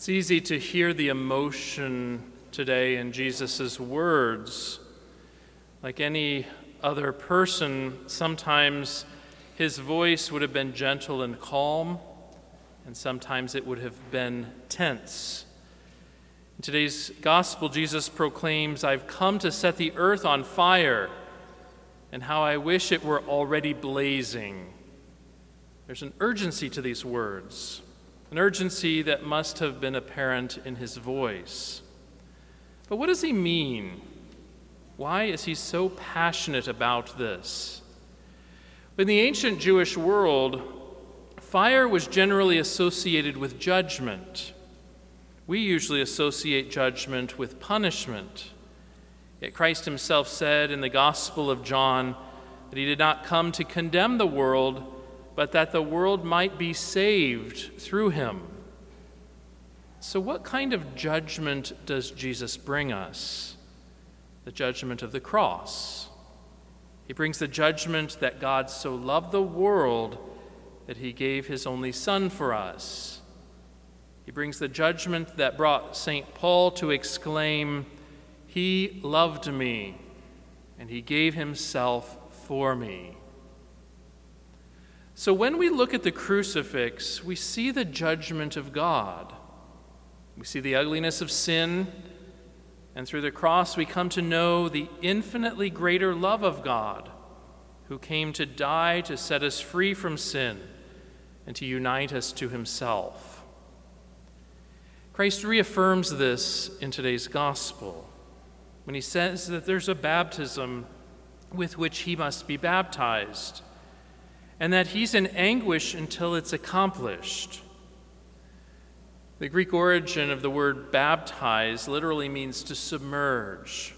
It's easy to hear the emotion today in Jesus' words. Like any other person, sometimes his voice would have been gentle and calm, and sometimes it would have been tense. In today's gospel, Jesus proclaims, I've come to set the earth on fire, and how I wish it were already blazing. There's an urgency to these words an urgency that must have been apparent in his voice. But what does he mean? Why is he so passionate about this? In the ancient Jewish world, fire was generally associated with judgment. We usually associate judgment with punishment. Yet Christ himself said in the Gospel of John that he did not come to condemn the world but that the world might be saved through him. So, what kind of judgment does Jesus bring us? The judgment of the cross. He brings the judgment that God so loved the world that he gave his only Son for us. He brings the judgment that brought St. Paul to exclaim, He loved me, and he gave himself for me. So when we look at the crucifix, we see the judgment of God. We see the ugliness of sin, and through the cross, we come to know the infinitely greater love of God, who came to die to set us free from sin and to unite us to himself. Christ reaffirms this in today's gospel when he says that there's a baptism with which he must be baptized and that he's in anguish until it's accomplished. The Greek origin of the word baptize literally means to submerge.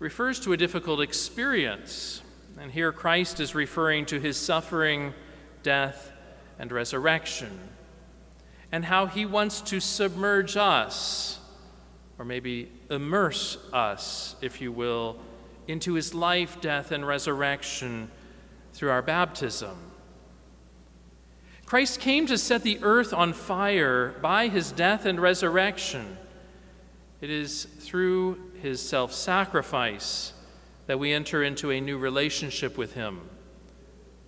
It refers to a difficult experience, and here Christ is referring to his suffering, death, and resurrection, and how he wants to submerge us, or maybe immerse us, if you will, into his life, death, and resurrection through our baptism. Christ came to set the earth on fire by his death and resurrection. It is through his self sacrifice that we enter into a new relationship with him.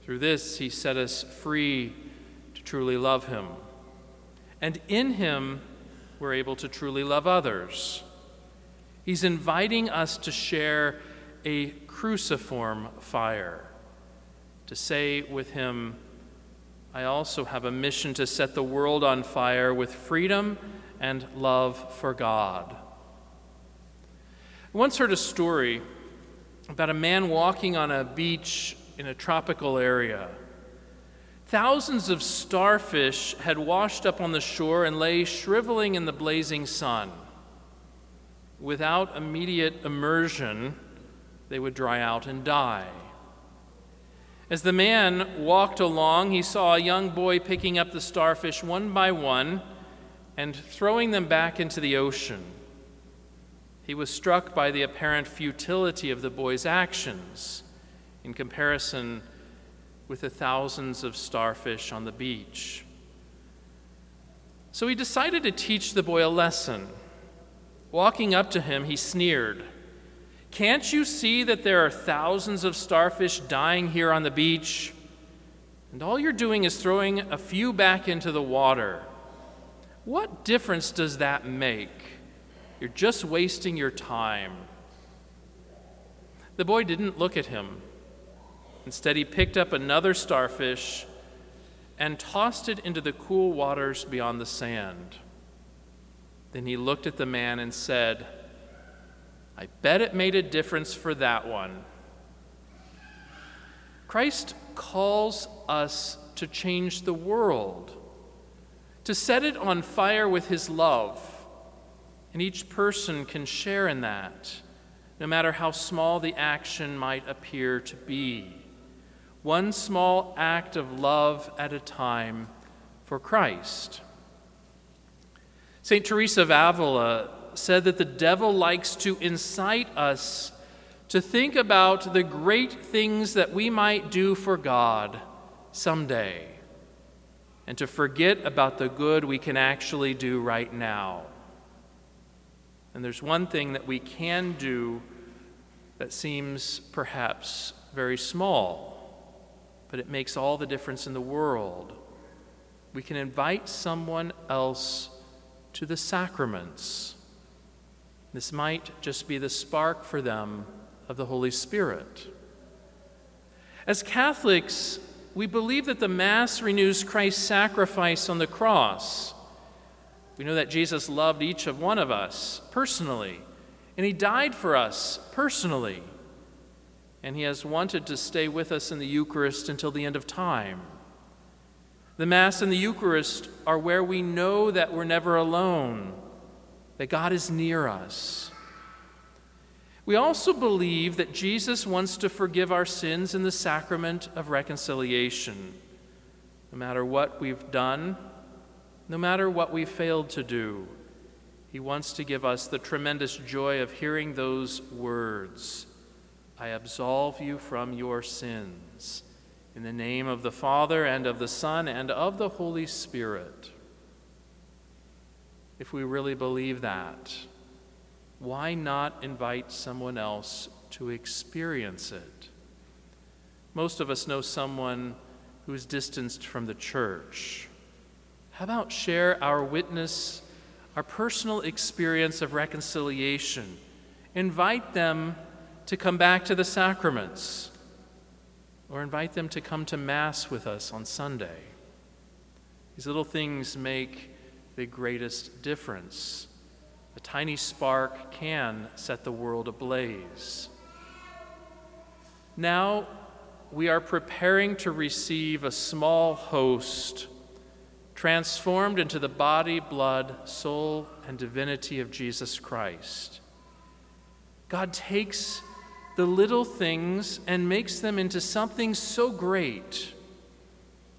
Through this, he set us free to truly love him. And in him, we're able to truly love others. He's inviting us to share a cruciform fire to say with him, I also have a mission to set the world on fire with freedom and love for God. I once heard a story about a man walking on a beach in a tropical area. Thousands of starfish had washed up on the shore and lay shriveling in the blazing sun. Without immediate immersion, they would dry out and die. As the man walked along, he saw a young boy picking up the starfish one by one and throwing them back into the ocean. He was struck by the apparent futility of the boy's actions in comparison with the thousands of starfish on the beach. So he decided to teach the boy a lesson. Walking up to him, he sneered. Can't you see that there are thousands of starfish dying here on the beach? And all you're doing is throwing a few back into the water. What difference does that make? You're just wasting your time. The boy didn't look at him. Instead, he picked up another starfish and tossed it into the cool waters beyond the sand. Then he looked at the man and said, I bet it made a difference for that one. Christ calls us to change the world, to set it on fire with his love. And each person can share in that, no matter how small the action might appear to be. One small act of love at a time for Christ. St. Teresa of Avila said that the devil likes to incite us to think about the great things that we might do for God someday. and to forget about the good we can actually do right now. And there's one thing that we can do that seems perhaps very small, but it makes all the difference in the world. We can invite someone else to the sacraments. This might just be the spark for them of the Holy Spirit. As Catholics, we believe that the Mass renews Christ's sacrifice on the cross. We know that Jesus loved each of one of us personally, and He died for us personally. And He has wanted to stay with us in the Eucharist until the end of time. The Mass and the Eucharist are where we know that we're never alone, that God is near us. We also believe that Jesus wants to forgive our sins in the sacrament of reconciliation. No matter what we've done, no matter what we failed to do, He wants to give us the tremendous joy of hearing those words I absolve you from your sins. In the name of the Father, and of the Son, and of the Holy Spirit. If we really believe that, why not invite someone else to experience it? Most of us know someone who is distanced from the church. How about share our witness, our personal experience of reconciliation? Invite them to come back to the sacraments or invite them to come to Mass with us on Sunday. These little things make the greatest difference. A tiny spark can set the world ablaze. Now we are preparing to receive a small host transformed into the body, blood, soul, and divinity of Jesus Christ. God takes the little things and makes them into something so great.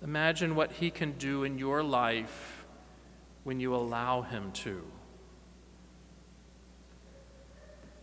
Imagine what He can do in your life when you allow Him to.